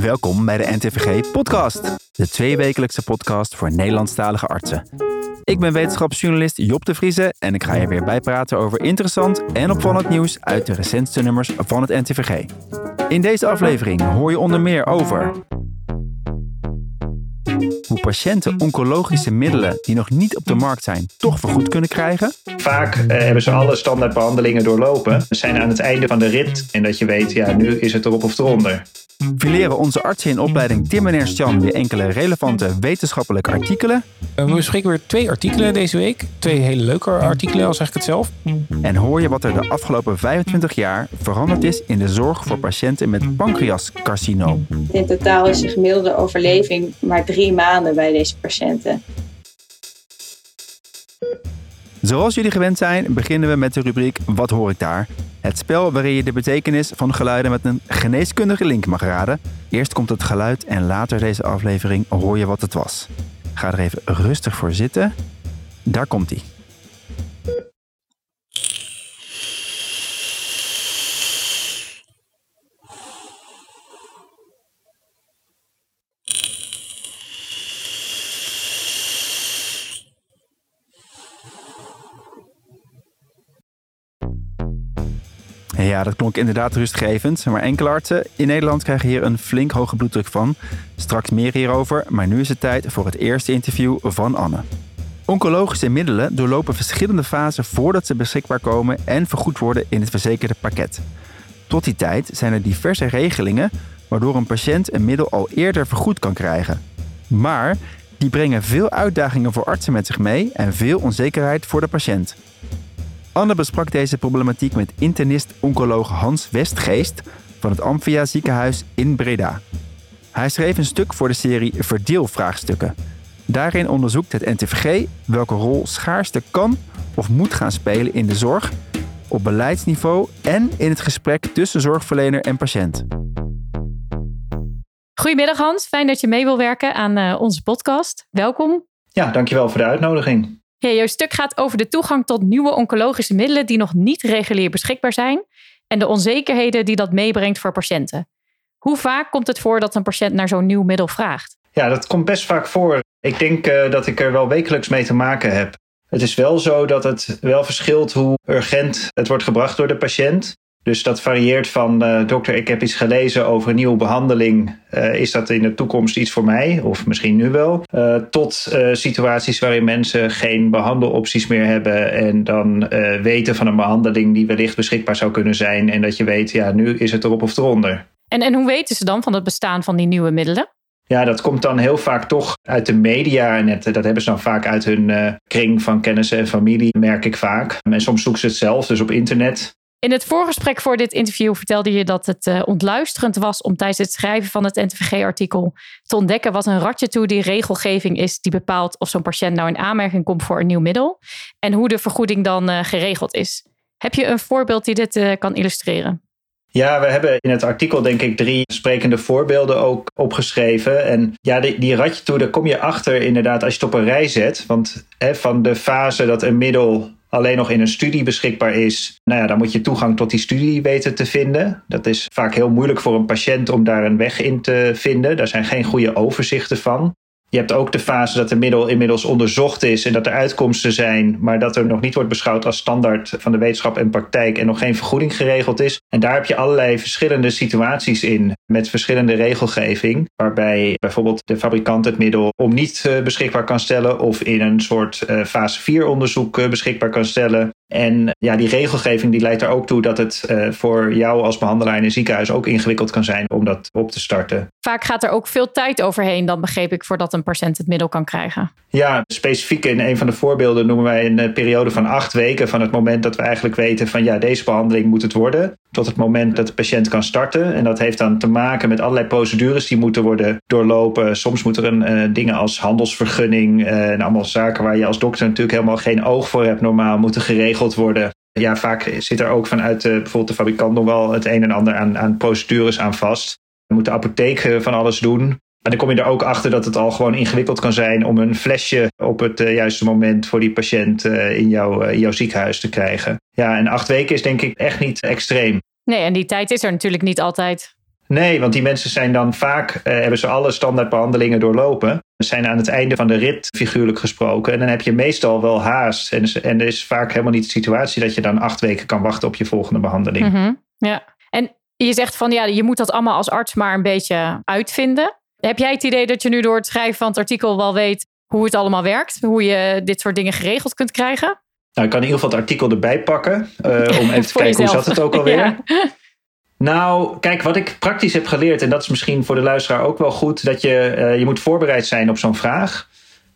Welkom bij de NTVG Podcast, de tweewekelijkse podcast voor Nederlandstalige artsen. Ik ben wetenschapsjournalist Job de Vrieze en ik ga je weer bijpraten over interessant en opvallend nieuws uit de recentste nummers van het NTVG. In deze aflevering hoor je onder meer over hoe patiënten oncologische middelen die nog niet op de markt zijn, toch vergoed kunnen krijgen. Vaak eh, hebben ze alle standaardbehandelingen doorlopen, zijn aan het einde van de rit en dat je weet, ja, nu is het erop of eronder. We leren onze artsen in opleiding Tim en Ernst Jan weer enkele relevante wetenschappelijke artikelen. Eh, we bespreken weer twee artikelen deze week. Twee hele leuke artikelen, al zeg ik het zelf. En hoor je wat er de afgelopen 25 jaar veranderd is in de zorg voor patiënten met pancreascarcinoom. In totaal is de gemiddelde overleving maar drie maanden bij deze patiënten. Zoals jullie gewend zijn, beginnen we met de rubriek Wat hoor ik daar? Het spel waarin je de betekenis van geluiden met een geneeskundige link mag raden. Eerst komt het geluid en later deze aflevering hoor je wat het was. Ga er even rustig voor zitten. Daar komt hij. Ja, dat klonk inderdaad rustgevend. Maar enkele artsen in Nederland krijgen hier een flink hoge bloeddruk van. Straks meer hierover, maar nu is het tijd voor het eerste interview van Anne. Oncologische middelen doorlopen verschillende fasen voordat ze beschikbaar komen en vergoed worden in het verzekerde pakket. Tot die tijd zijn er diverse regelingen waardoor een patiënt een middel al eerder vergoed kan krijgen. Maar die brengen veel uitdagingen voor artsen met zich mee en veel onzekerheid voor de patiënt. Anne besprak deze problematiek met internist-oncoloog Hans Westgeest van het Amphia ziekenhuis in Breda. Hij schreef een stuk voor de serie Verdeelvraagstukken. Daarin onderzoekt het NTVG welke rol schaarste kan of moet gaan spelen in de zorg, op beleidsniveau en in het gesprek tussen zorgverlener en patiënt. Goedemiddag Hans, fijn dat je mee wil werken aan uh, onze podcast. Welkom. Ja, dankjewel voor de uitnodiging. Ja, jouw stuk gaat over de toegang tot nieuwe oncologische middelen die nog niet regulier beschikbaar zijn en de onzekerheden die dat meebrengt voor patiënten. Hoe vaak komt het voor dat een patiënt naar zo'n nieuw middel vraagt? Ja, dat komt best vaak voor. Ik denk uh, dat ik er wel wekelijks mee te maken heb. Het is wel zo dat het wel verschilt hoe urgent het wordt gebracht door de patiënt. Dus dat varieert van uh, dokter, ik heb iets gelezen over een nieuwe behandeling. Uh, is dat in de toekomst iets voor mij? Of misschien nu wel. Uh, tot situaties waarin mensen geen behandelopties meer hebben. En dan weten van een behandeling die wellicht beschikbaar zou kunnen zijn. En dat je weet, ja, nu is het erop of eronder. En, en hoe weten ze dan van het bestaan van die nieuwe middelen? Ja, dat komt dan heel vaak toch uit de media. En het, dat hebben ze dan vaak uit hun kring van kennissen en familie, merk ik vaak. En soms zoeken ze het zelf, dus op internet. In het voorgesprek voor dit interview vertelde je dat het uh, ontluisterend was om tijdens het schrijven van het NTVG-artikel te ontdekken wat een ratje toe die regelgeving is die bepaalt of zo'n patiënt nou in aanmerking komt voor een nieuw middel en hoe de vergoeding dan uh, geregeld is. Heb je een voorbeeld die dit uh, kan illustreren? Ja, we hebben in het artikel denk ik drie sprekende voorbeelden ook opgeschreven. En ja, die, die ratje toe, daar kom je achter inderdaad als je het op een rij zet. Want hè, van de fase dat een middel alleen nog in een studie beschikbaar is, nou ja, dan moet je toegang tot die studie weten te vinden. Dat is vaak heel moeilijk voor een patiënt om daar een weg in te vinden. Daar zijn geen goede overzichten van. Je hebt ook de fase dat de middel inmiddels onderzocht is en dat er uitkomsten zijn, maar dat er nog niet wordt beschouwd als standaard van de wetenschap en praktijk en nog geen vergoeding geregeld is. En daar heb je allerlei verschillende situaties in met verschillende regelgeving, waarbij bijvoorbeeld de fabrikant het middel om niet eh, beschikbaar kan stellen of in een soort eh, fase 4 onderzoek eh, beschikbaar kan stellen. En ja, die regelgeving die leidt er ook toe dat het uh, voor jou als behandelaar in een ziekenhuis ook ingewikkeld kan zijn om dat op te starten. Vaak gaat er ook veel tijd overheen, dan begreep ik, voordat een patiënt het middel kan krijgen. Ja, specifiek in een van de voorbeelden noemen wij een periode van acht weken van het moment dat we eigenlijk weten van ja, deze behandeling moet het worden tot het moment dat de patiënt kan starten. En dat heeft dan te maken met allerlei procedures die moeten worden doorlopen. Soms moeten er een, uh, dingen als handelsvergunning uh, en allemaal zaken waar je als dokter natuurlijk helemaal geen oog voor hebt normaal moeten geregeld worden. Ja, vaak zit er ook vanuit uh, bijvoorbeeld de fabrikant nog wel het een en ander aan, aan procedures aan vast. Dan moet de apotheek van alles doen. Maar dan kom je er ook achter dat het al gewoon ingewikkeld kan zijn om een flesje op het uh, juiste moment voor die patiënt in, jouw, jouw ziekenhuis te krijgen. Ja, en acht weken is denk ik echt niet extreem. Nee, en die tijd is er natuurlijk niet altijd. Nee, want die mensen zijn dan vaak, eh, hebben ze alle standaardbehandelingen doorlopen. Ze zijn aan het einde van de rit figuurlijk gesproken. En dan heb je meestal wel haast. En, en er is vaak helemaal niet de situatie dat je dan acht weken kan wachten op je volgende behandeling. Mhm, Ja, en je zegt van ja, je moet dat allemaal als arts maar een beetje uitvinden. Heb jij het idee dat je nu door het schrijven van het artikel wel weet hoe het allemaal werkt? Hoe je dit soort dingen geregeld kunt krijgen? Nou, ik kan in ieder geval het artikel erbij pakken. eh, om even te kijken hoe zat het ook alweer. Ja. Nou, kijk, wat ik praktisch heb geleerd, en dat is misschien voor de luisteraar ook wel goed, dat je, eh, je moet voorbereid zijn op zo'n vraag.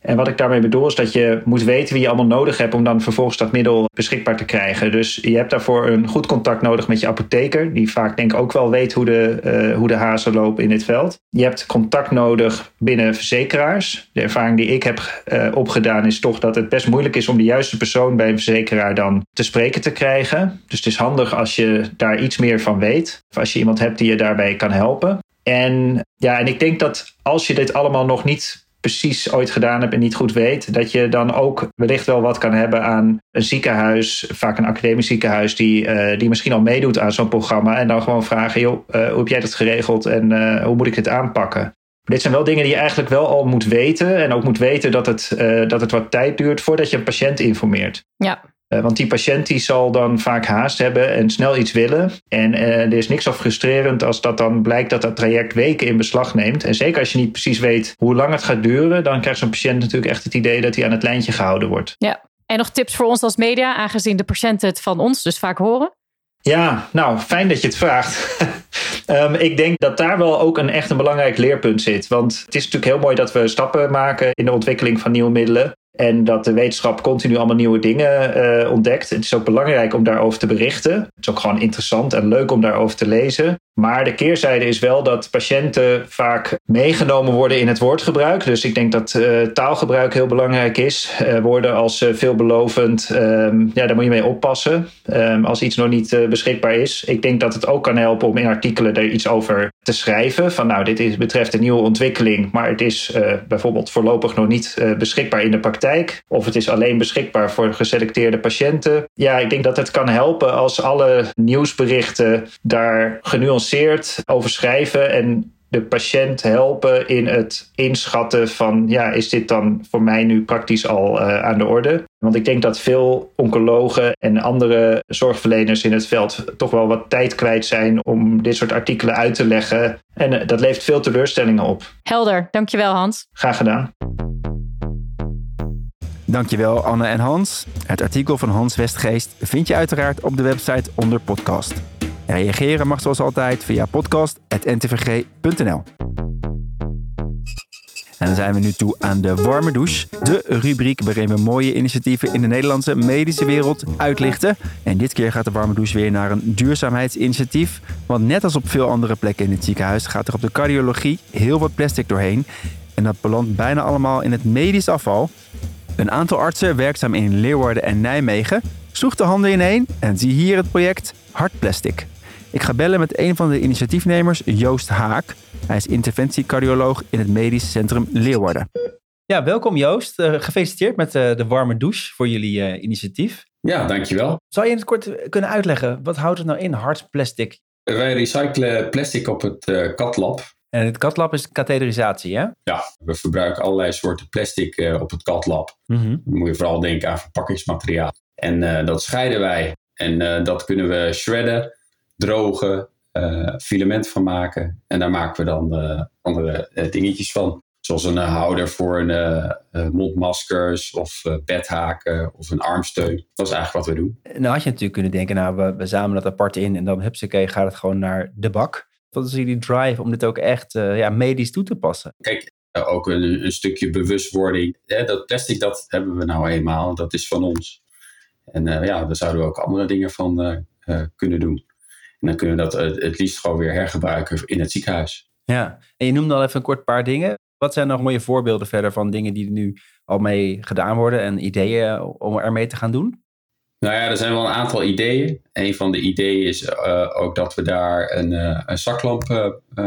En wat ik daarmee bedoel is dat je moet weten wie je allemaal nodig hebt om dan vervolgens dat middel beschikbaar te krijgen. Dus je hebt daarvoor een goed contact nodig met je apotheker, die vaak denk ik ook wel weet hoe de, eh, hoe de hazen lopen in dit veld. Je hebt contact nodig binnen verzekeraars. De ervaring die ik heb eh, opgedaan is toch dat het best moeilijk is om de juiste persoon bij een verzekeraar dan te spreken te krijgen. Dus het is handig als je daar iets meer van weet. Of als je iemand hebt die je daarbij kan helpen. En ja, en ik denk dat als je dit allemaal nog niet precies ooit gedaan hebt en niet goed weet, dat je dan ook wellicht wel wat kan hebben aan een ziekenhuis, vaak een academisch ziekenhuis, die, eh, die misschien al meedoet aan zo'n programma. En dan gewoon vragen, joh, eh, hoe heb jij dat geregeld en eh, hoe moet ik dit aanpakken? Dit zijn wel dingen die je eigenlijk wel al moet weten. En ook moet weten dat het, dat het wat tijd duurt voordat je een patiënt informeert. Ja. Eh, want die patiënt die zal dan vaak haast hebben en snel iets willen. En eh, er is niks zo frustrerend als dat dan blijkt dat dat traject weken in beslag neemt. En zeker als je niet precies weet hoe lang het gaat duren, dan krijgt zo'n patiënt natuurlijk echt het idee dat hij aan het lijntje gehouden wordt. ja. En nog tips voor ons als media, aangezien de patiënten het van ons dus vaak horen? Ja, nou, fijn dat je het vraagt. Ehm, ik denk dat daar wel ook een echt een belangrijk leerpunt zit. Want het is natuurlijk heel mooi dat we stappen maken in de ontwikkeling van nieuwe middelen. En dat de wetenschap continu allemaal nieuwe dingen eh, ontdekt. Het is ook belangrijk om daarover te berichten. Het is ook gewoon interessant en leuk om daarover te lezen. Maar de keerzijde is wel dat patiënten vaak meegenomen worden in het woordgebruik. Dus ik denk dat eh, taalgebruik heel belangrijk is. Eh, woorden als eh, veelbelovend, ehm, ja, daar moet je mee oppassen. Ehm, als iets nog niet beschikbaar is. Ik denk dat het ook kan helpen om in artikelen er iets over te schrijven. Van nou, dit betreft een nieuwe ontwikkeling, maar het is bijvoorbeeld voorlopig nog niet beschikbaar in de praktijk. Of het is alleen beschikbaar voor geselecteerde patiënten. Ja, ik denk dat het kan helpen als alle nieuwsberichten daar genuanceerd over schrijven en de patiënt helpen in het inschatten van, ja, is dit dan voor mij nu praktisch al eh, aan de orde? Want ik denk dat veel oncologen en andere zorgverleners in het veld toch wel wat tijd kwijt zijn om dit soort artikelen uit te leggen. En eh, dat levert veel teleurstellingen op. Helder, dankjewel Hans. Graag gedaan. Dankjewel Anne en Hans. Het artikel van Hans Westgeest vind je uiteraard op de website onder podcast. Reageren mag zoals altijd via podcast.ntvg.nl. En dan zijn we nu toe aan de warme douche. De rubriek waarin we mooie initiatieven in de Nederlandse medische wereld uitlichten. En dit keer gaat de warme douche weer naar een duurzaamheidsinitiatief. Want net als op veel andere plekken in het ziekenhuis gaat er op de cardiologie heel wat plastic doorheen. En dat belandt bijna allemaal in het medisch afval. Een aantal artsen werkzaam in Leeuwarden en Nijmegen sloeg de handen ineen en zie hier het project Hartplastic. Ik ga bellen met een van de initiatiefnemers, Joost Haak. Hij is interventiecardioloog in het Medisch Centrum Leeuwarden. Ja, welkom Joost. Eh, gefeliciteerd met eh, de warme douche voor jullie eh, initiatief. Ja, dankjewel. Zou je in het kort kunnen uitleggen, wat houdt het nou in, hartplastic? Wij recyclen plastic op het katlab. En het katlab is katheterisatie, hè? Ja, we verbruiken allerlei soorten plastic eh, op het katlab. Mhm. Dan moet je vooral denken aan verpakkingsmateriaal. En eh, dat scheiden wij. En eh, dat kunnen we shredden, drogen, eh, filament van maken. En daar maken we dan eh, andere eh, dingetjes van. Zoals een houder voor een, mondmaskers of bedhaken of een armsteun. Dat is eigenlijk wat we doen. Nou had je natuurlijk kunnen denken, nou we, we zamelen dat apart in en dan hupsakee gaat het gewoon naar de bak. Wat is jullie drive om dit ook echt ja, medisch toe te passen? Kijk, ook een, een stukje bewustwording. Hè, dat plastic, dat hebben we nou eenmaal. Dat is van ons. En ja, daar zouden we ook andere dingen van kunnen doen. En dan kunnen we dat eh, het liefst gewoon weer hergebruiken in het ziekenhuis. Ja, en je noemde al even een kort paar dingen. Wat zijn nog mooie voorbeelden verder van dingen die er nu al mee gedaan worden en ideeën om ermee te gaan doen? Nou ja, er zijn wel een aantal ideeën. Een van de ideeën is eh, ook dat we daar een, eh, een zaklamp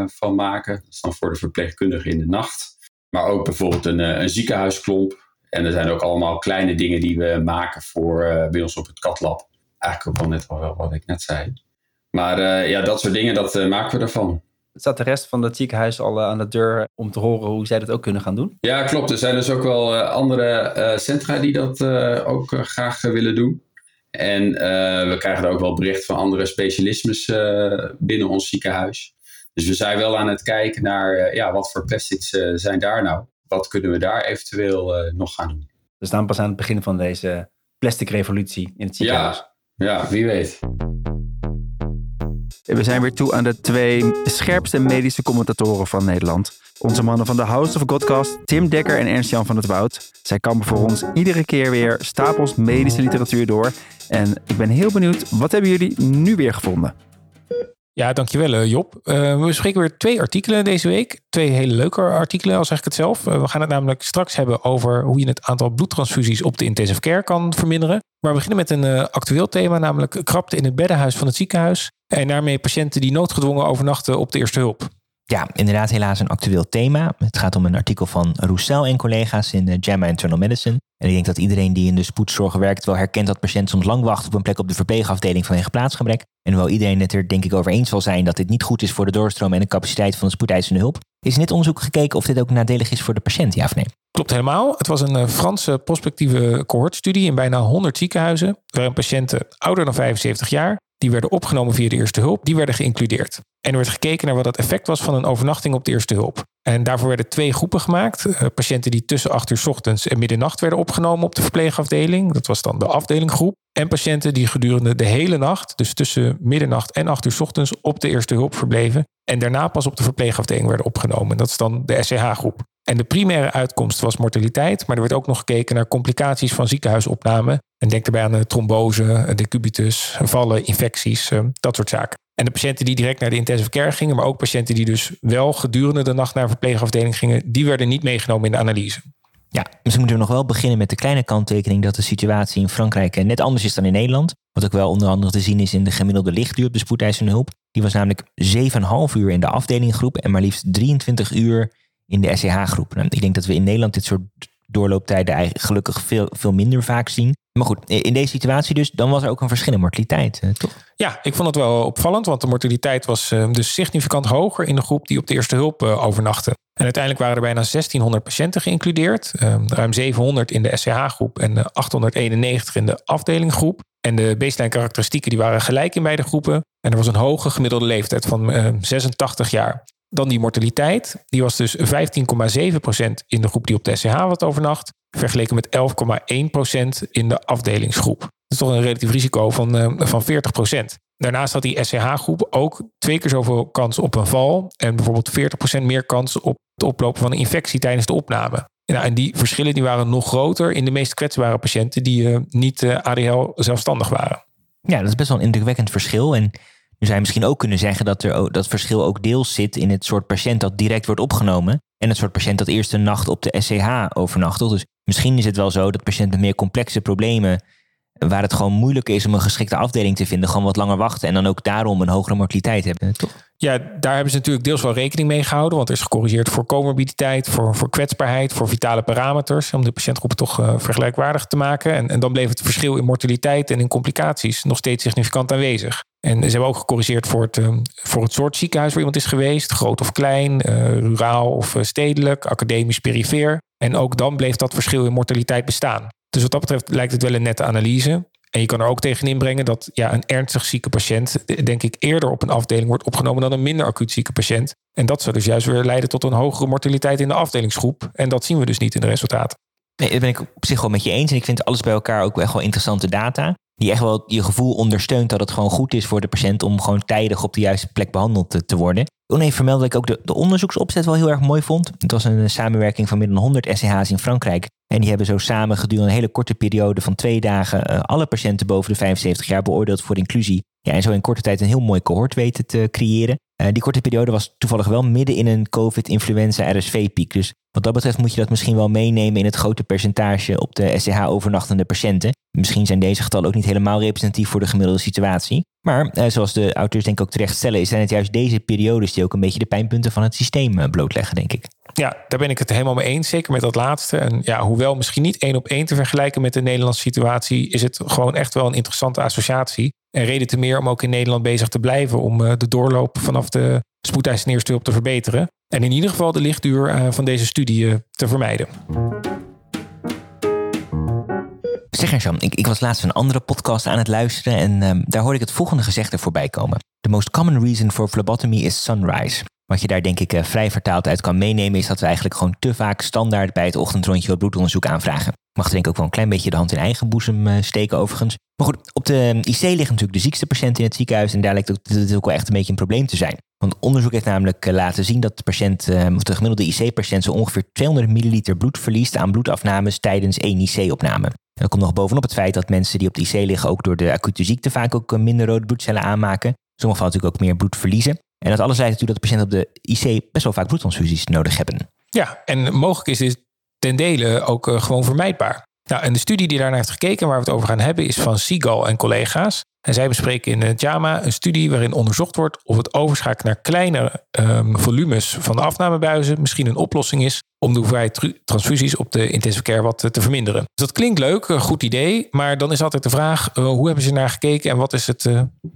van maken. Dat is dan voor de verpleegkundige in de nacht. Maar ook bijvoorbeeld een, een ziekenhuisklomp. En er zijn ook allemaal kleine dingen die we maken voor bij ons op het katlab. Eigenlijk ook wel net wel wat ik net zei. Maar eh, ja, dat soort dingen, dat eh, maken we ervan. Staat de rest van het ziekenhuis al aan de deur om te horen hoe zij dat ook kunnen gaan doen? Ja, klopt. Er zijn dus ook wel andere centra die dat ook graag willen doen. En we krijgen er ook wel bericht van andere specialismes binnen ons ziekenhuis. Dus we zijn wel aan het kijken naar ja, wat voor plastics zijn daar nou? Wat kunnen we daar eventueel nog gaan doen? We staan pas aan het begin van deze plastic revolutie in het ziekenhuis. Ja, ja wie weet. We zijn weer toe aan de twee scherpste medische commentatoren van Nederland. Onze mannen van de House of Godcast, Tim Dekker en Ernst-Jan van het Woud. Zij kampen voor ons iedere keer weer stapels medische literatuur door. En ik ben heel benieuwd, wat hebben jullie nu weer gevonden? Ja, dankjewel eh, Job. Uh, we bespreken weer twee artikelen deze week. Twee hele leuke artikelen, al zeg ik het zelf. Uh, we gaan het namelijk straks hebben over hoe je het aantal bloedtransfusies op de intensive care kan verminderen. Maar we beginnen met een actueel thema, namelijk krapte in het beddenhuis van het ziekenhuis. En daarmee patiënten die noodgedwongen overnachten op de eerste hulp. Ja, inderdaad helaas een actueel thema. Het gaat om een artikel van Roussel en collega's in JAMA Internal Medicine. En ik denk dat iedereen die in de spoedzorg werkt wel herkent dat patiënten soms lang wachten op een plek op de verpleegafdeling vanwege plaatsgebrek. En hoewel iedereen het er denk ik over eens zal zijn dat dit niet goed is voor de doorstroom en de capaciteit van de spoedeisende hulp, is in dit onderzoek gekeken of dit ook nadelig is voor de patiënt, ja of nee? Klopt helemaal. Het was een eh, Franse prospectieve cohortstudie in bijna 100 ziekenhuizen, waarin patiënten ouder dan 75 jaar die werden opgenomen via de eerste hulp, die werden geïncludeerd. En er werd gekeken naar wat het effect was van een overnachting op de eerste hulp. En daarvoor werden twee groepen gemaakt. Uh, patiënten die tussen 8 uur ochtends en middernacht werden opgenomen op de verpleegafdeling. Dat was dan de afdelinggroep. En patiënten die gedurende de hele nacht, dus tussen middernacht en 8 uur ochtends, op de eerste hulp verbleven. En daarna pas op de verpleegafdeling werden opgenomen. Dat is dan de SCH-groep. En de primaire uitkomst was mortaliteit, maar er werd ook nog gekeken naar complicaties van ziekenhuisopname. En denk daarbij aan trombose, decubitus, vallen, infecties, eh, dat soort zaken. En de patiënten die direct naar de intensive care gingen, maar ook patiënten die dus wel gedurende de nacht naar een verpleegafdeling gingen, die werden niet meegenomen in de analyse. Ja, misschien moeten we nog wel beginnen met de kleine kanttekening dat de situatie in Frankrijk net anders is dan in Nederland. Wat ook wel onder andere te zien is in de gemiddelde lichtduur op de spoedeisende hulp. Die was namelijk 7,5 uur in de afdelinggroep en maar liefst 23 uur in de SCH-groep. Nou, ik denk dat we in Nederland dit soort doorlooptijden eigenlijk gelukkig veel, veel minder vaak zien. Maar goed, in deze situatie dus, dan was er ook een verschil in mortaliteit, eh, toch? Ja, ik vond het wel opvallend, want de mortaliteit was eh, dus significant hoger in de groep die op de eerste hulp uh, overnachtte. En uiteindelijk waren er bijna 1600 patiënten geïncludeerd, ruim 700 in de SCH-groep en 891 in de afdelinggroep. En de baseline karakteristieken die waren gelijk in beide groepen. En er was een hoge gemiddelde leeftijd van 86 jaar. Dan die mortaliteit, die was dus 15,7% in de groep die op de SCH had overnacht, vergeleken met 11,1% in de afdelingsgroep. Dat is toch een relatief risico van, uh, van 40%. Daarnaast had die SCH-groep ook twee keer zoveel kans op een val en bijvoorbeeld 40% meer kans op het oplopen van een infectie tijdens de opname. Nou, en die verschillen die waren nog groter in de meest kwetsbare patiënten die uh, niet eh, ADL zelfstandig waren. Ja, dat is best wel een indrukwekkend verschil. En je zou misschien ook kunnen zeggen dat er dat verschil ook deels zit in het soort patiënt dat direct wordt opgenomen. En het soort patiënt dat eerst een nacht op de SCH overnacht. Dus misschien is het wel zo dat patiënten met meer complexe problemen, waar het gewoon moeilijk is om een geschikte afdeling te vinden, gewoon wat langer wachten. En dan ook daarom een hogere mortaliteit hebben, toch? Ja, daar hebben ze natuurlijk deels wel rekening mee gehouden. Want er is gecorrigeerd voor comorbiditeit, voor, voor kwetsbaarheid, voor vitale parameters. Om de patiëntgroepen toch uh, vergelijkwaardig te maken. En, en dan bleef het verschil in mortaliteit en in complicaties nog steeds significant aanwezig. En ze hebben ook gecorrigeerd voor het, uh, voor het soort ziekenhuis waar iemand is geweest. Groot of klein, uh, ruraal of stedelijk, academisch, perifeer. En ook dan bleef dat verschil in mortaliteit bestaan. Dus wat dat betreft lijkt het wel een nette analyse. En je kan er ook tegen inbrengen dat ja, een ernstig zieke patiënt, denk ik, eerder op een afdeling wordt opgenomen dan een minder acuut zieke patiënt. En dat zou dus juist weer leiden tot een hogere mortaliteit in de afdelingsgroep. En dat zien we dus niet in de resultaten. Nee, dat ben ik op zich wel met je eens. En ik vind alles bij elkaar ook echt wel interessante data. Die echt wel je gevoel ondersteunt dat het gewoon goed is voor de patiënt om gewoon tijdig op de juiste plek behandeld te, te worden. Even vermelden dat ik ook de, de onderzoeksopzet wel heel erg mooi vond. Het was een samenwerking van meer dan 100 SCH's in Frankrijk. En die hebben zo samen gedurende een hele korte periode van twee dagen uh, alle patiënten boven de 75 jaar beoordeeld voor inclusie. Ja, en zo in korte tijd een heel mooi cohort weten te creëren. Uh, die korte periode was toevallig wel midden in een COVID-influenza-RSV-piek. Dus wat dat betreft moet je dat misschien wel meenemen in het grote percentage op de SCH-overnachtende patiënten. Misschien zijn deze getallen ook niet helemaal representatief voor de gemiddelde situatie. Maar uh, zoals de auteurs denk ik ook terecht stellen, zijn het juist deze periodes die ook een beetje de pijnpunten van het systeem blootleggen, denk ik. Ja, daar ben ik het helemaal mee eens. Zeker met dat laatste. En ja, hoewel misschien niet één op één te vergelijken met de Nederlandse situatie, is het gewoon echt wel een interessante associatie. En reden te meer om ook in Nederland bezig te blijven om de doorloop vanaf de spoedeisende hulp te verbeteren. En in ieder geval de lichtduur van deze studie te vermijden. Zeg eens, ik, ik, was laatst een andere podcast aan het luisteren en um, daar hoorde ik het volgende gezegde voorbij komen. The most common reason for phlebotomy is sunrise. Wat je daar denk ik uh, vrij vertaald uit kan meenemen is dat we eigenlijk gewoon te vaak standaard bij het ochtendrondje wat bloedonderzoek aanvragen. Mag denk ik ook wel een klein beetje de hand in eigen boezem uh, steken overigens. Maar goed, op de IC liggen natuurlijk de ziekste patiënten in het ziekenhuis en daar lijkt het ook wel echt een beetje een probleem te zijn. Want onderzoek heeft namelijk uh, laten zien dat de patiënt, of de gemiddelde IC-patiënt zo ongeveer 200 milliliter bloed verliest aan bloedafnames tijdens één IC-opname. En dat komt nog bovenop het feit dat mensen die op de IC liggen ook door de acute ziekte vaak ook minder rode bloedcellen aanmaken. Sommigen van natuurlijk ook meer bloed verliezen. En dat alles leidt natuurlijk dat patiënten op de IC best wel vaak bloedtransfusies nodig hebben. Ja, en mogelijk is dit ten dele ook uh, gewoon vermijdbaar. Nou, en de studie die daarnaar heeft gekeken, waar we het over gaan hebben, is van Seagal en collega's. En zij bespreken in het JAMA een studie waarin onderzocht wordt of het overschakelen naar kleinere um, volumes van de afnamebuizen misschien een oplossing is om de hoeveelheid transfusies op de intensive care wat te verminderen. Dus dat klinkt leuk, een goed idee, maar dan is altijd de vraag, uh, hoe hebben ze naar gekeken en wat is het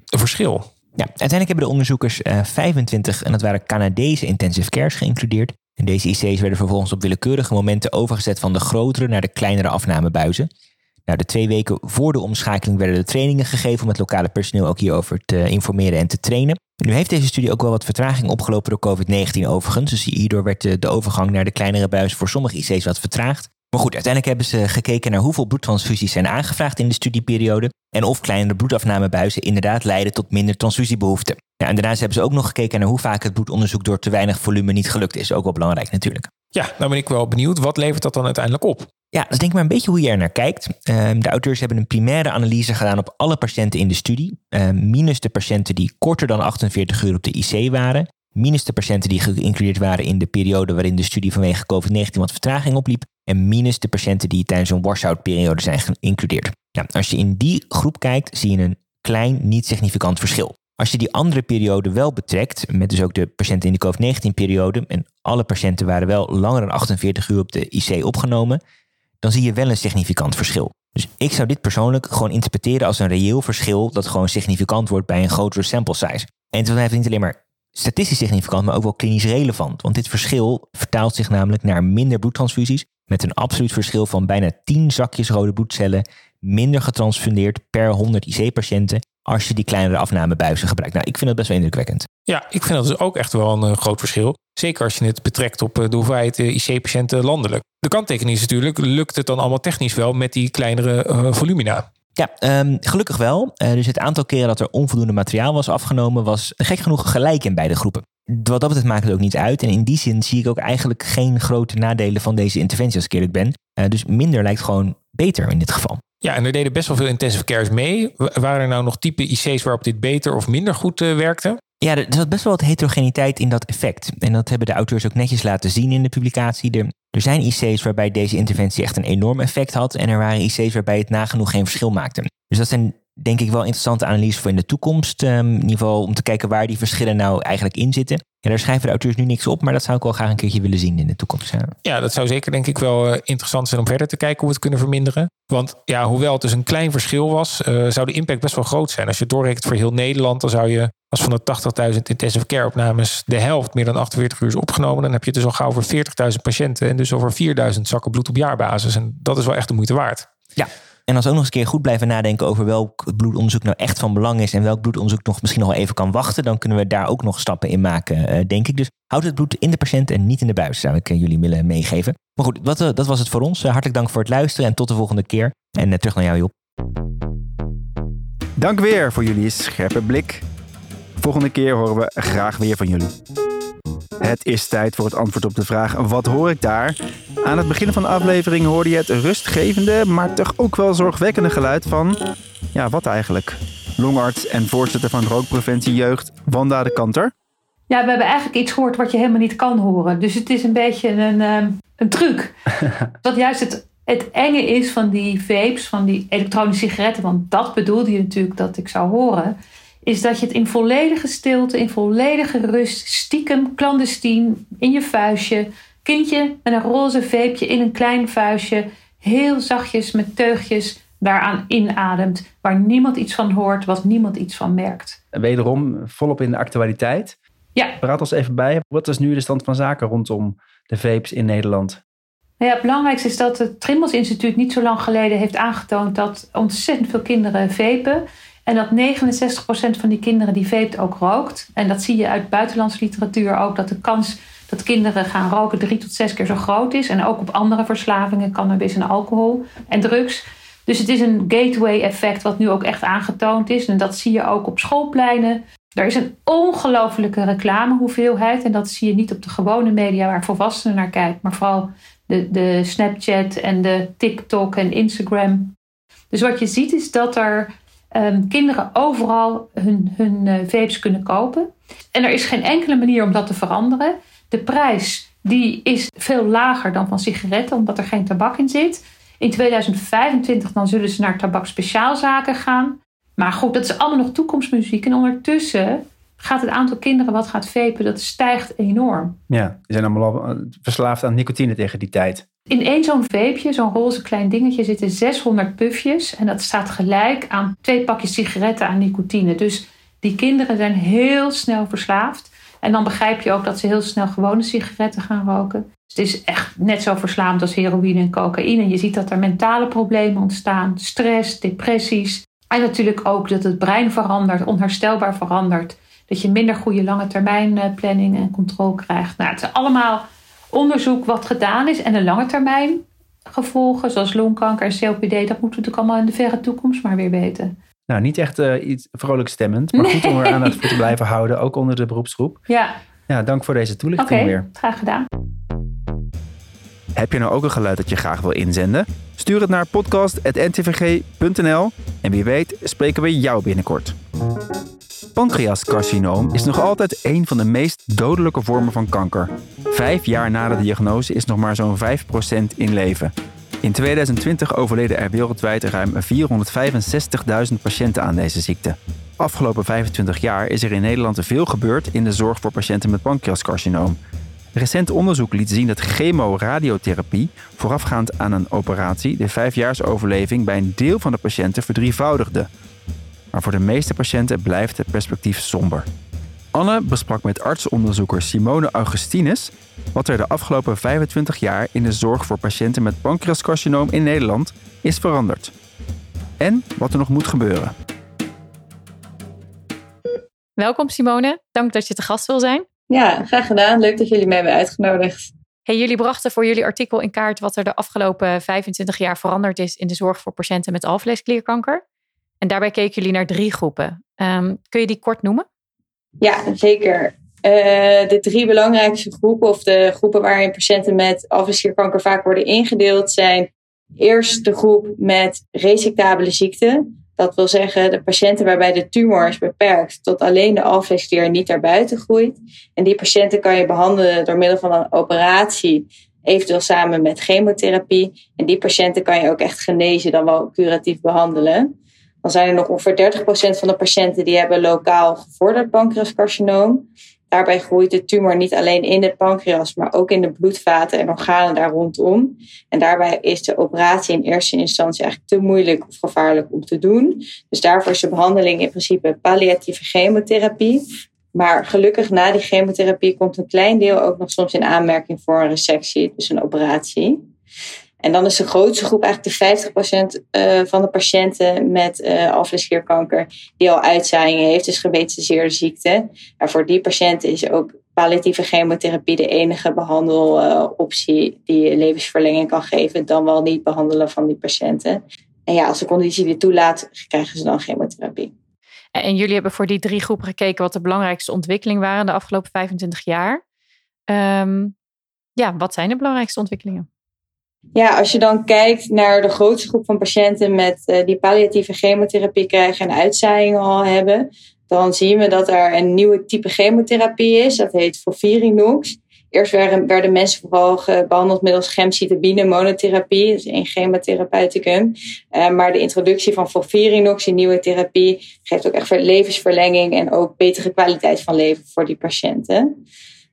verschil? Ja, uiteindelijk hebben de onderzoekers uh, 25, en dat waren Canadese intensive cares geïncludeerd. En deze IC's werden vervolgens op willekeurige momenten overgezet van de grotere naar de kleinere afnamebuizen. Nou, de twee weken voor de omschakeling werden de trainingen gegeven om het lokale personeel ook hierover te informeren en te trainen. Nu heeft deze studie ook wel wat vertraging opgelopen door COVID-19 overigens. Dus hierdoor werd de, de overgang naar de kleinere buizen voor sommige IC's wat vertraagd. Maar goed, uiteindelijk hebben ze gekeken naar hoeveel bloedtransfusies zijn aangevraagd in de studieperiode. En of kleinere bloedafnamebuizen inderdaad leiden tot minder transfusiebehoeften. Ja, en daarnaast hebben ze ook nog gekeken naar hoe vaak het bloedonderzoek door te weinig volume niet gelukt is. Ook wel belangrijk natuurlijk. Ja, nou ben ik wel benieuwd. Wat levert dat dan uiteindelijk op? Ja, dat is denk ik maar een beetje hoe je er naar kijkt. Ehm, de auteurs hebben een primaire analyse gedaan op alle patiënten in de studie. Ehm, minus de patiënten die korter dan 48 uur op de IC waren. Minus de patiënten die geïncludeerd waren in de periode waarin de studie vanwege COVID-19 wat vertraging opliep. En minus de patiënten die tijdens een washout periode zijn geïncludeerd. Nou, als je in die groep kijkt, zie je een klein, niet significant verschil. Als je die andere periode wel betrekt, met dus ook de patiënten in de COVID-19-periode, en alle patiënten waren wel langer dan 48 uur op de IC opgenomen, dan zie je wel een significant verschil. Dus ik zou dit persoonlijk gewoon interpreteren als een reëel verschil dat gewoon significant wordt bij een grotere sample size. En het is niet alleen maar statistisch significant, maar ook wel klinisch relevant. Want dit verschil vertaalt zich namelijk naar minder bloedtransfusies met een absoluut verschil van bijna 10 zakjes rode bloedcellen minder getransfundeerd per 100 IC-patiënten als je die kleinere afnamebuizen gebruikt. Nou, ik vind dat best wel indrukwekkend. Ja, ik vind dat dus ook echt wel een uh, groot verschil. Zeker als je het betrekt op uh, de hoeveelheid uh, IC-patiënten landelijk. De kanttekening is natuurlijk, lukt het dan allemaal technisch wel met die kleinere volumina? Ja, um, gelukkig wel. dus het aantal keren dat er onvoldoende materiaal was afgenomen was gek genoeg gelijk in beide groepen. Wat dat betreft maakt het ook niet uit. En in die zin zie ik ook eigenlijk geen grote nadelen van deze interventie als ik eerlijk ben. dus minder lijkt gewoon beter in dit geval. Ja, en er deden best wel veel intensive cares mee. Waren er nou nog type IC's waarop dit beter of minder goed uh, werkte? Ja, er zat best wel wat heterogeniteit in dat effect. En dat hebben de auteurs ook netjes laten zien in de publicatie. Er, er zijn IC's waarbij deze interventie echt een enorm effect had. En er waren IC's waarbij het nagenoeg geen verschil maakte. Dus dat zijn denk ik wel interessante analyse voor in de toekomst. Um, in ieder geval om te kijken waar die verschillen nou eigenlijk in zitten. Ja, daar schrijven de auteurs nu niks op, maar dat zou ik wel graag een keertje willen zien in de toekomst. Ja, dat zou zeker denk ik wel uh, interessant zijn om verder te kijken hoe we het kunnen verminderen. Want ja, hoewel het dus een klein verschil was, uh, zou de impact best wel groot zijn. Als je het doorrekent voor heel Nederland, dan zou je als van de 80.000 intensive care opnames de helft meer dan 48 uur is opgenomen, dan heb je het dus al gauw over 40.000 patiënten en dus over 4.000 zakken bloed op jaarbasis. En dat is wel echt de moeite waard. Ja, en als ook nog eens een keer goed blijven nadenken over welk bloedonderzoek nou echt van belang is en welk bloedonderzoek nog misschien nog wel even kan wachten, dan kunnen we daar ook nog stappen in maken, eh, denk ik. Dus houd het bloed in de patiënt en niet in de buis, zou ik eh, jullie willen meegeven. Maar goed, dat, dat was het voor ons. Eh, hartelijk dank voor het luisteren en tot de volgende keer. En terug naar jou, Job. Dank weer voor jullie scherpe blik. Volgende keer horen we graag weer van jullie. Het is tijd voor het antwoord op de vraag: wat hoor ik daar? Aan het begin van de aflevering hoorde je het rustgevende, maar toch ook wel zorgwekkende geluid van. Ja, wat eigenlijk? Longarts en voorzitter van rookpreventie jeugd, Wanda de Kanter. Ja, we hebben eigenlijk iets gehoord wat je helemaal niet kan horen. Dus het is een beetje een, um, een truc. Wat juist het, het enge is van die vapes, van die elektronische sigaretten, want dat bedoelde je natuurlijk dat ik zou horen is dat je het in volledige stilte, in volledige rust, stiekem, clandestien, in je vuistje, kindje met een roze veepje in een klein vuistje, heel zachtjes met teugjes daaraan inademt, waar niemand iets van hoort, wat niemand iets van merkt. Wederom volop in de actualiteit. Ja. Praat ons even bij. Wat is nu de stand van zaken rondom de vapes in Nederland? Nou ja, het belangrijkste is dat het Trimbos Instituut niet zo lang geleden heeft aangetoond dat ontzettend veel kinderen vapen. En dat 69% van die kinderen die vape ook rookt. En dat zie je uit buitenlandse literatuur ook, dat de kans dat kinderen gaan roken drie tot zes keer zo groot is. En ook op andere verslavingen, cannabis en alcohol en drugs. Dus het is een gateway effect wat nu ook echt aangetoond is. En dat zie je ook op schoolpleinen. Er is een ongelofelijke reclamehoeveelheid. En dat zie je niet op de gewone media waar volwassenen naar kijken. Maar vooral de, de Snapchat en de TikTok en Instagram. Dus wat je ziet is dat er um, kinderen overal hun, hun uh, vapes kunnen kopen. En er is geen enkele manier om dat te veranderen. De prijs die is veel lager dan van sigaretten, omdat er geen tabak in zit. In 2025 dan zullen ze naar tabakspeciaalzaken gaan. Maar goed, dat is allemaal nog toekomstmuziek. En ondertussen gaat het aantal kinderen wat gaat vapen, dat stijgt enorm. Ja, die zijn allemaal al verslaafd aan nicotine tegen die tijd. In één zo'n vapeje, zo'n roze klein dingetje, zitten 600 pufjes. En dat staat gelijk aan twee pakjes sigaretten aan nicotine. Dus die kinderen zijn heel snel verslaafd. En dan begrijp je ook dat ze heel snel gewone sigaretten gaan roken. Dus het is echt net zo verslaafd als heroïne en cocaïne. Je ziet dat er mentale problemen ontstaan, stress, depressies. En natuurlijk ook dat het brein verandert, onherstelbaar verandert. Dat je minder goede lange termijn planning en controle krijgt. Nou, het is allemaal onderzoek wat gedaan is. En de lange termijn gevolgen, zoals longkanker en COPD, dat moeten we natuurlijk allemaal in de verre toekomst maar weer weten. Nou, niet echt uh, iets vrolijk stemmend, maar goed om er aandacht voor te blijven houden, ook onder de beroepsgroep. Ja. Ja, dank voor deze toelichting okay, weer. graag gedaan. Heb je nou ook een geluid dat je graag wil inzenden? Stuur het naar podcast.ntvg.nl en wie weet spreken we jou binnenkort. Pancreascarcinoom is nog altijd een van de meest dodelijke vormen van kanker. Vijf jaar na de diagnose is nog maar zo'n 5% in leven. In 2020 overleden er wereldwijd ruim 465.000 patiënten aan deze ziekte. Afgelopen 25 jaar is er in Nederland veel gebeurd in de zorg voor patiënten met pancreascarcinoom. Recent onderzoek liet zien dat chemoradiotherapie, voorafgaand aan een operatie, de vijfjaarsoverleving bij een deel van de patiënten verdrievoudigde. Maar voor de meeste patiënten blijft het perspectief somber. Anne besprak met artsonderzoeker Simone Augustinus wat er de afgelopen 25 jaar in de zorg voor patiënten met pancreascarcinoom in Nederland is veranderd. En wat er nog moet gebeuren. Welkom Simone, dank dat je te gast wil zijn. Ja, graag gedaan. Leuk dat jullie mij hebben uitgenodigd. Hey, jullie brachten voor jullie artikel in kaart wat er de afgelopen 25 jaar veranderd is in de zorg voor patiënten met alvleesklierkanker. En daarbij keken jullie naar drie groepen. Um, kun je die kort noemen? Ja, zeker. Uh, de drie belangrijkste groepen, of de groepen waarin patiënten met alvleesklierkanker vaak worden ingedeeld, zijn eerst de groep met resectabele ziekte. Dat wil zeggen de patiënten waarbij de tumor is beperkt tot alleen de alvleesklier niet naar buiten groeit. En die patiënten kan je behandelen door middel van een operatie, eventueel samen met chemotherapie. En die patiënten kan je ook echt genezen, dan wel curatief behandelen. Dan zijn er nog ongeveer 30% van de patiënten die hebben lokaal gevorderd pancreascarcinoom. Daarbij groeit de tumor niet alleen in de pancreas, maar ook in de bloedvaten en organen daar rondom. En daarbij is de operatie in eerste instantie eigenlijk te moeilijk of gevaarlijk om te doen. Dus daarvoor is de behandeling in principe palliatieve chemotherapie. Maar gelukkig na die chemotherapie komt een klein deel ook nog soms in aanmerking voor een resectie, dus een operatie. En dan is de grootste groep eigenlijk de 50% uh, van de patiënten met uh, alvleesklierkanker die al uitzaaiingen heeft, dus gewetensgebaseerde ziekte. En voor die patiënten is ook palliatieve chemotherapie de enige behandeloptie die levensverlenging kan geven, dan wel niet behandelen van die patiënten. En ja, als de conditie dit toelaat, krijgen ze dan chemotherapie. En jullie hebben voor die drie groepen gekeken wat de belangrijkste ontwikkelingen waren de afgelopen 25 jaar. Um, ja, wat zijn de belangrijkste ontwikkelingen? Ja, als je dan kijkt naar de grootste groep van patiënten met, uh, die palliatieve chemotherapie krijgen en uitzaaiingen al hebben, dan zien we dat er een nieuwe type chemotherapie is. Dat heet Volfirinox. Eerst werden, werden mensen vooral behandeld middels gemcitabine monotherapie, is een chemotherapeuticum. Uh, maar de introductie van Volfirinox, die nieuwe therapie, geeft ook echt levensverlenging en ook betere kwaliteit van leven voor die patiënten.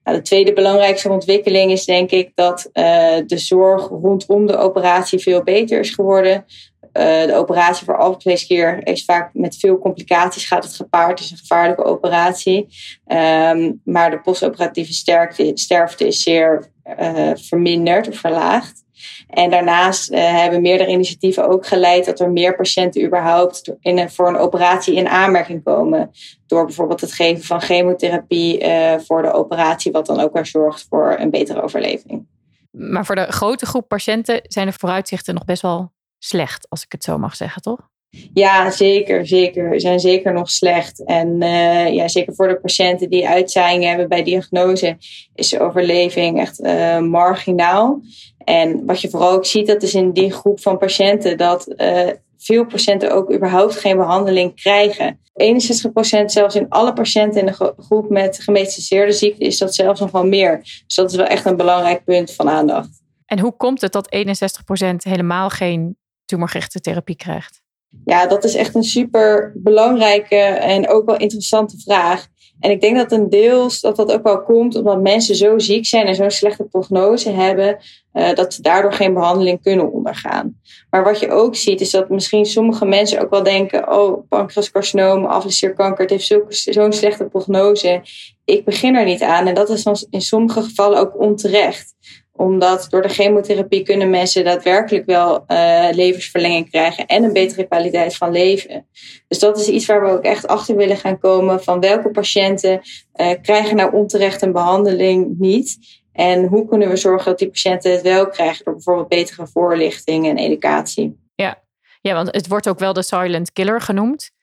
Nou, de tweede belangrijkste ontwikkeling is denk ik dat uh, de zorg rondom de operatie veel beter is geworden. de operatie voor alvleeskeer is vaak met veel complicaties gaat het gepaard. Het is een gevaarlijke operatie. Ehm, maar de postoperatieve sterkte, sterfte is zeer verminderd of verlaagd. En daarnaast uh, hebben meerdere initiatieven ook geleid dat er meer patiënten überhaupt in voor een operatie in aanmerking komen. Door bijvoorbeeld het geven van chemotherapie uh, voor de operatie, wat dan ook weer zorgt voor een betere overleving. Maar voor de grote groep patiënten zijn de vooruitzichten nog best wel slecht, als ik het zo mag zeggen, toch? Ja, zeker, zeker. Ze zijn zeker nog slecht. En uh, ja, zeker voor de patiënten die uitzaaiingen hebben bij diagnose, is de overleving echt uh, marginaal. En wat je vooral ook ziet, dat is in die groep van patiënten dat uh, veel patiënten ook überhaupt geen behandeling krijgen. 61% zelfs in alle patiënten in de groep met gemetastaseerde ziekte is dat zelfs nog wel meer. Dus dat is wel echt een belangrijk punt van aandacht. En hoe komt het dat 61% helemaal geen tumorgerichte therapie krijgt? Ja, dat is echt een super belangrijke en ook wel interessante vraag. En ik denk dat een deels dat dat ook wel komt omdat mensen zo ziek zijn en zo'n slechte prognose hebben, uh, dat ze daardoor geen behandeling kunnen ondergaan. Maar wat je ook ziet, is dat misschien sommige mensen ook wel denken: oh, pancreascarcinoom, afleesierkanker, het heeft zo'n slechte prognose. Ik begin er niet aan. En dat is in sommige gevallen ook onterecht omdat door de chemotherapie kunnen mensen daadwerkelijk wel uh, levensverlenging krijgen en een betere kwaliteit van leven. Dus dat is iets waar we ook echt achter willen gaan komen van welke patiënten uh, krijgen nou onterecht een behandeling niet. En hoe kunnen we zorgen dat die patiënten het wel krijgen door bijvoorbeeld betere voorlichting en educatie. Ja, ja want het wordt ook wel de silent killer genoemd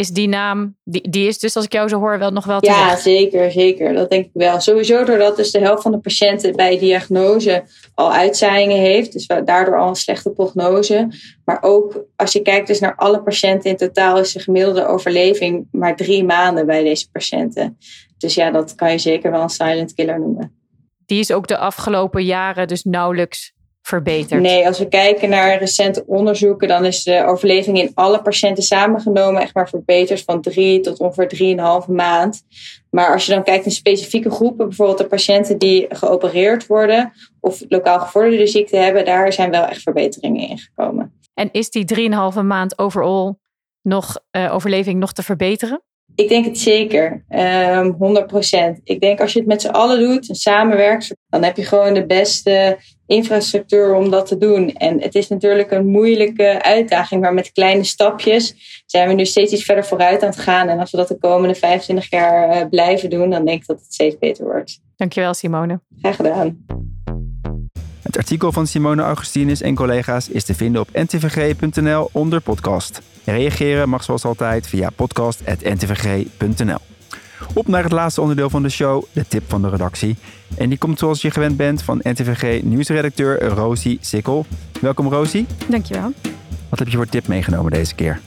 is die naam, die, die is dus als ik jou zo hoor wel nog wel te Ja, zeker, zeker. Dat denk ik wel. Sowieso doordat dus de helft van de patiënten bij diagnose al uitzaaiingen heeft. Dus daardoor al een slechte prognose. Maar ook als je kijkt dus naar alle patiënten in totaal is de gemiddelde overleving maar drie maanden bij deze patiënten. Dus ja, dat kan je zeker wel een silent killer noemen. Die is ook de afgelopen jaren dus nauwelijks verbeterd? Nee, als we kijken naar recente onderzoeken, dan is de overleving in alle patiënten samengenomen echt maar verbeterd van drie tot ongeveer drieënhalve maand. Maar als je dan kijkt naar specifieke groepen, bijvoorbeeld de patiënten die geopereerd worden of lokaal gevorderde ziekte hebben, daar zijn wel echt verbeteringen in gekomen. En is die drieënhalve maand overal nog uh, overleving nog te verbeteren? Ik denk het zeker, um, ehm, 100%. Ik denk als je het met z'n allen doet en samenwerkt, dan heb je gewoon de beste infrastructuur om dat te doen. En het is natuurlijk een moeilijke uitdaging, maar met kleine stapjes zijn we nu steeds iets verder vooruit aan het gaan. En als we dat de komende 25 jaar uh, blijven doen, dan denk ik dat het steeds beter wordt. Dankjewel, Simone. Graag gedaan. Het artikel van Simone Augustinus en collega's is te vinden op ntvg.nl onder podcast. Reageren mag zoals altijd via podcast.ntvg.nl. Op naar het laatste onderdeel van de show, de tip van de redactie. En die komt zoals je gewend bent van NTVG nieuwsredacteur Rosie Sikkel. Welkom Rosie. Dankjewel. Wat heb je voor tip meegenomen deze keer?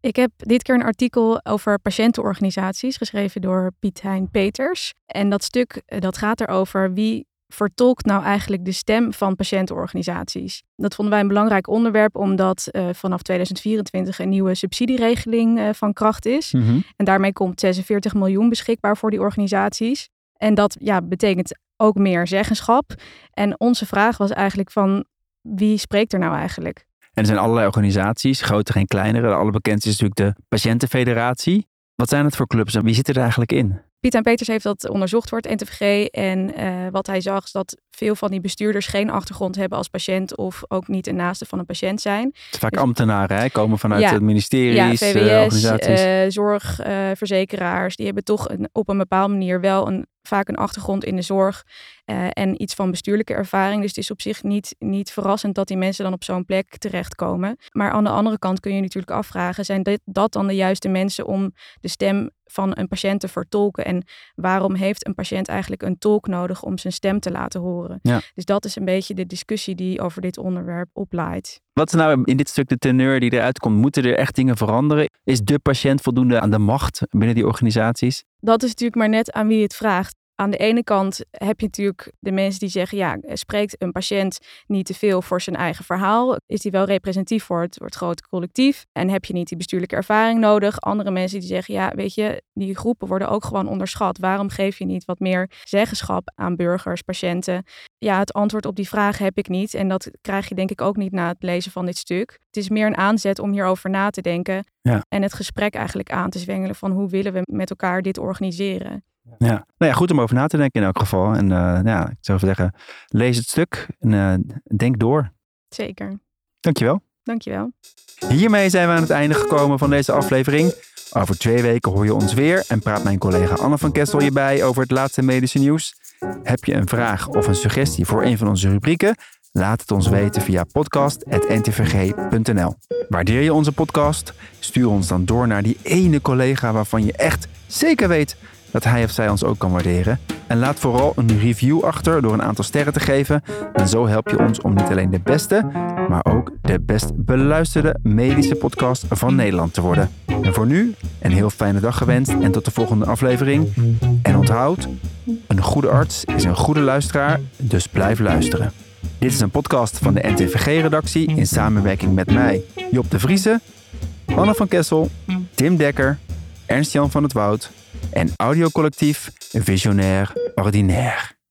Ik heb dit keer een artikel over patiëntenorganisaties geschreven door Piet Hein Peters. En dat stuk eh, dat gaat erover wie vertolkt nou eigenlijk de stem van patiëntenorganisaties? Dat vonden wij een belangrijk onderwerp, omdat uh, vanaf 2024 een nieuwe subsidieregeling uh, van kracht is. Mhm. En daarmee komt 46 miljoen beschikbaar voor die organisaties. En dat ja, betekent ook meer zeggenschap. En onze vraag was eigenlijk van wie spreekt er nou eigenlijk? En er zijn allerlei organisaties, grotere en kleinere. De allerbekendste is natuurlijk de Patiëntenfederatie. Wat zijn het voor clubs en wie zit er eigenlijk in? Piet en Peters heeft dat onderzocht het NTVG. En uh, wat hij zag is dat veel van die bestuurders geen achtergrond hebben als patiënt of ook niet een naaste van een patiënt zijn. Het vaak dus, ambtenaren, hè? komen vanuit ja, het ministerie, ja, VWS, uh, organisaties. Uh, zorgverzekeraars, die hebben toch een, op een bepaalde manier wel een vaak een achtergrond in de zorg uh, en iets van bestuurlijke ervaring. Dus het is op zich niet, niet verrassend dat die mensen dan op zo'n plek terechtkomen. Maar aan de andere kant kun je natuurlijk afvragen, zijn dit, dat dan de juiste mensen om de stem van een patiënt te vertolken? En waarom heeft een patiënt eigenlijk een tolk nodig om zijn stem te laten horen? Ja. Dus dat is een beetje de discussie die over dit onderwerp oplaait. Wat is nou in dit stuk de teneur die eruit komt? Moeten er echt dingen veranderen? Is de patiënt voldoende aan de macht binnen die organisaties? Dat is natuurlijk maar net aan wie het vraagt. Aan de ene kant heb je natuurlijk de mensen die zeggen, ja, spreekt een patiënt niet te veel voor zijn eigen verhaal? Is die wel representatief voor het, voor het grote collectief? En heb je niet die bestuurlijke ervaring nodig? Andere mensen die zeggen, ja, weet je, die groepen worden ook gewoon onderschat. Waarom geef je niet wat meer zeggenschap aan burgers, patiënten? Ja, het antwoord op die vraag heb ik niet. En dat krijg je denk ik ook niet na het lezen van dit stuk. Het is meer een aanzet om hierover na te denken. Ja. En het gesprek eigenlijk aan te zwengelen van hoe willen we met elkaar dit organiseren. Ja. Nou ja, goed om over na te denken in elk geval. En uh, ja, ik zou zeggen, lees het stuk en uh, denk door. Zeker. Dankjewel. Dankjewel. Hiermee zijn we aan het einde gekomen van deze aflevering. Over twee weken hoor je ons weer en praat mijn collega Anne van Kessel je bij over het laatste medische nieuws. Heb je een vraag of een suggestie voor een van onze rubrieken? Laat het ons weten via podcast.ntvg.nl. Waardeer je onze podcast? Stuur ons dan door naar die ene collega waarvan je echt zeker weet dat hij of zij ons ook kan waarderen. En laat vooral een review achter door een aantal sterren te geven. En zo help je ons om niet alleen de beste, maar ook de best beluisterde medische podcast van Nederland te worden. En voor nu een heel fijne dag gewenst en tot de volgende aflevering. En onthoud, een goede arts is een goede luisteraar, dus blijf luisteren. Dit is een podcast van de NTVG-redactie in samenwerking met mij, Job de Vriese, Anne van Kessel, Tim Dekker, Ernst-Jan van het Woud en audiocollectief Visionair Ordinaire.